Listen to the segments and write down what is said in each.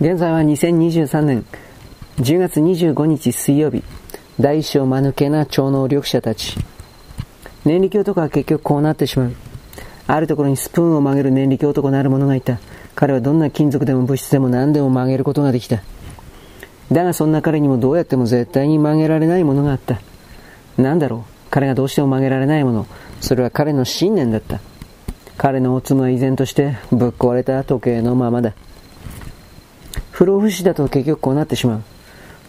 現在は2023年10月25日水曜日、大小間抜けな超能力者たち。念力男は結局こうなってしまう。あるところにスプーンを曲げる念力男なる者がいた。彼はどんな金属でも物質でも何でも曲げることができた。だがそんな彼にもどうやっても絶対に曲げられないものがあった。なんだろう？彼がどうしても曲げられないもの。それは彼の信念だった。彼のおつむは依然としてぶっ壊れた時計のままだ。不老不死だと結局こうなってしまう。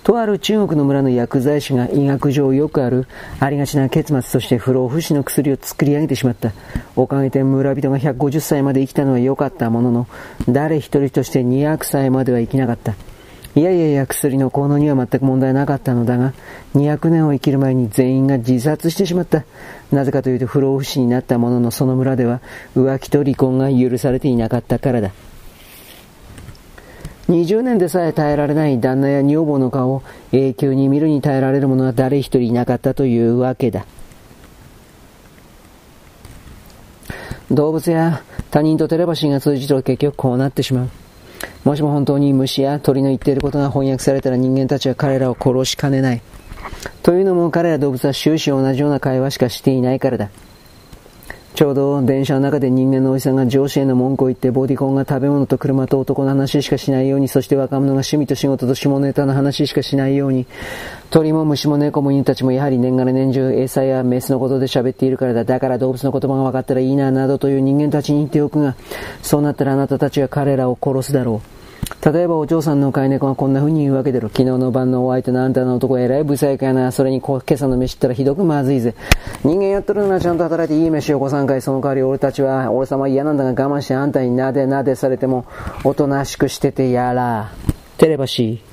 とある中国の村の薬剤師が医学上よくあるありがちな結末として不老不死の薬を作り上げてしまった。おかげで村人が150歳まで生きたのは良かったものの、誰一人として200歳までは生きなかった。いやいやいや、薬の効能には全く問題なかったのだが、200年を生きる前に全員が自殺してしまった。なぜかというと不老不死になったもののその村では浮気と離婚が許されていなかったからだ。20年でさえ耐えられない旦那や女房の顔を永久に見るに耐えられる者は誰一人いなかったというわけだ。動物や他人とテレパシーが通じると結局こうなってしまう。もしも本当に虫や鳥の言っていることが翻訳されたら人間たちは彼らを殺しかねない。というのも彼ら動物は終始同じような会話しかしていないからだ。ちょうど電車の中で人間のおじさんが上司への文句を言ってボディコンが食べ物と車と男の話しかしないようにそして若者が趣味と仕事と下ネタの話しかしないように鳥も虫も猫も犬たちもやはり年がら年中餌やメスのことで喋っているからだだから動物の言葉が分かったらいいななどという人間たちに言っておくがそうなったらあなたたちは彼らを殺すだろう。例えばお嬢さんの飼い猫がこんな風に言うわけだろ。昨日の晩のお相手のあんたの男えらい不細工やな。それに今朝の飯ったらひどくまずいぜ。人間やっとるならちゃんと働いていい飯をこさんかい。その代わり俺たちは、俺様嫌なんだが我慢してあんたになでなでされても、おとなしくしててやら。テレパシー。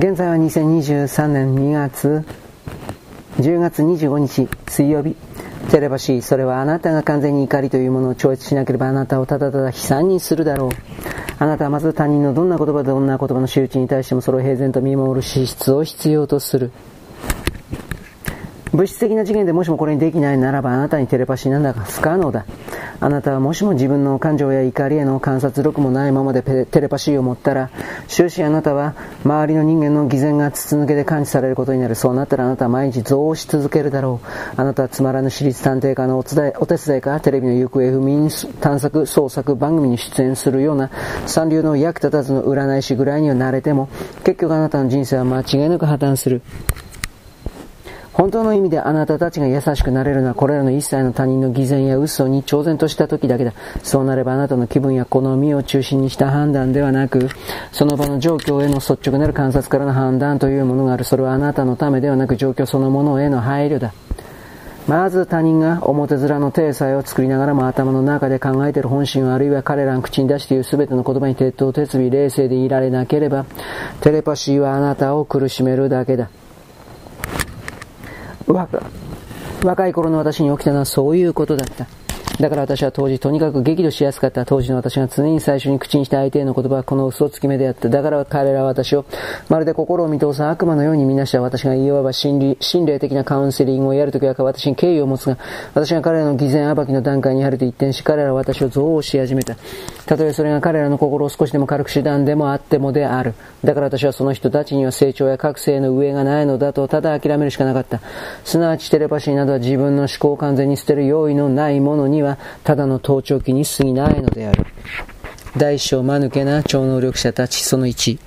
現在は2023年2月10月25日水曜日テレパシー、それはあなたが完全に怒りというものを超越しなければあなたをただただ悲惨にするだろう。あなたはまず他人のどんな言葉でどんな言葉の周知に対してもそれを平然と見守る資質を必要とする。物質的な次元でもしもこれにできないならばあなたにテレパシーなんだが不可能だ。あなたはもしも自分の感情や怒りへの観察力もないままでテレパシーを持ったら、終始あなたは周りの人間の偽善が筒抜けで感知されることになる。そうなったらあなたは毎日増し続けるだろう。あなたはつまらぬ私立探偵家のお手伝いか、テレビの行方不明探索創作番組に出演するような三流の役立たずの占い師ぐらいには慣れても、結局あなたの人生は間違いなく破綻する。本当の意味であなたたちが優しくなれるのはこれらの一切の他人の偽善や嘘に挑戦とした時だけだ。そうなればあなたの気分や好みを中心にした判断ではなく、その場の状況への率直なる観察からの判断というものがある。それはあなたのためではなく状況そのものへの配慮だ。まず他人が表面の体裁を作りながらも頭の中で考えている本心あるいは彼らの口に出している全ての言葉に徹頭徹尾冷静でいられなければ、テレパシーはあなたを苦しめるだけだ。若い頃の私に起きたのはそういうことだった。だから私は当時とにかく激怒しやすかった当時の私が常に最初に口にした相手への言葉はこの嘘つき目であった。だから彼らは私をまるで心を見通す悪魔のように見なした私がいわば心理、心霊的なカウンセリングをやるときは私に敬意を持つが、私が彼らの偽善暴きの段階にあると一転し彼らは私を憎悪し始めた。たとえそれが彼らの心を少しでも軽く手段でもあってもである。だから私はその人たちには成長や覚醒の上がないのだとただ諦めるしかなかった。すなわちテレパシーなどは自分の思考を完全に捨てる用意のないものにははただの盗聴器に過ぎないのである。大小間抜けな超能力者たちその1。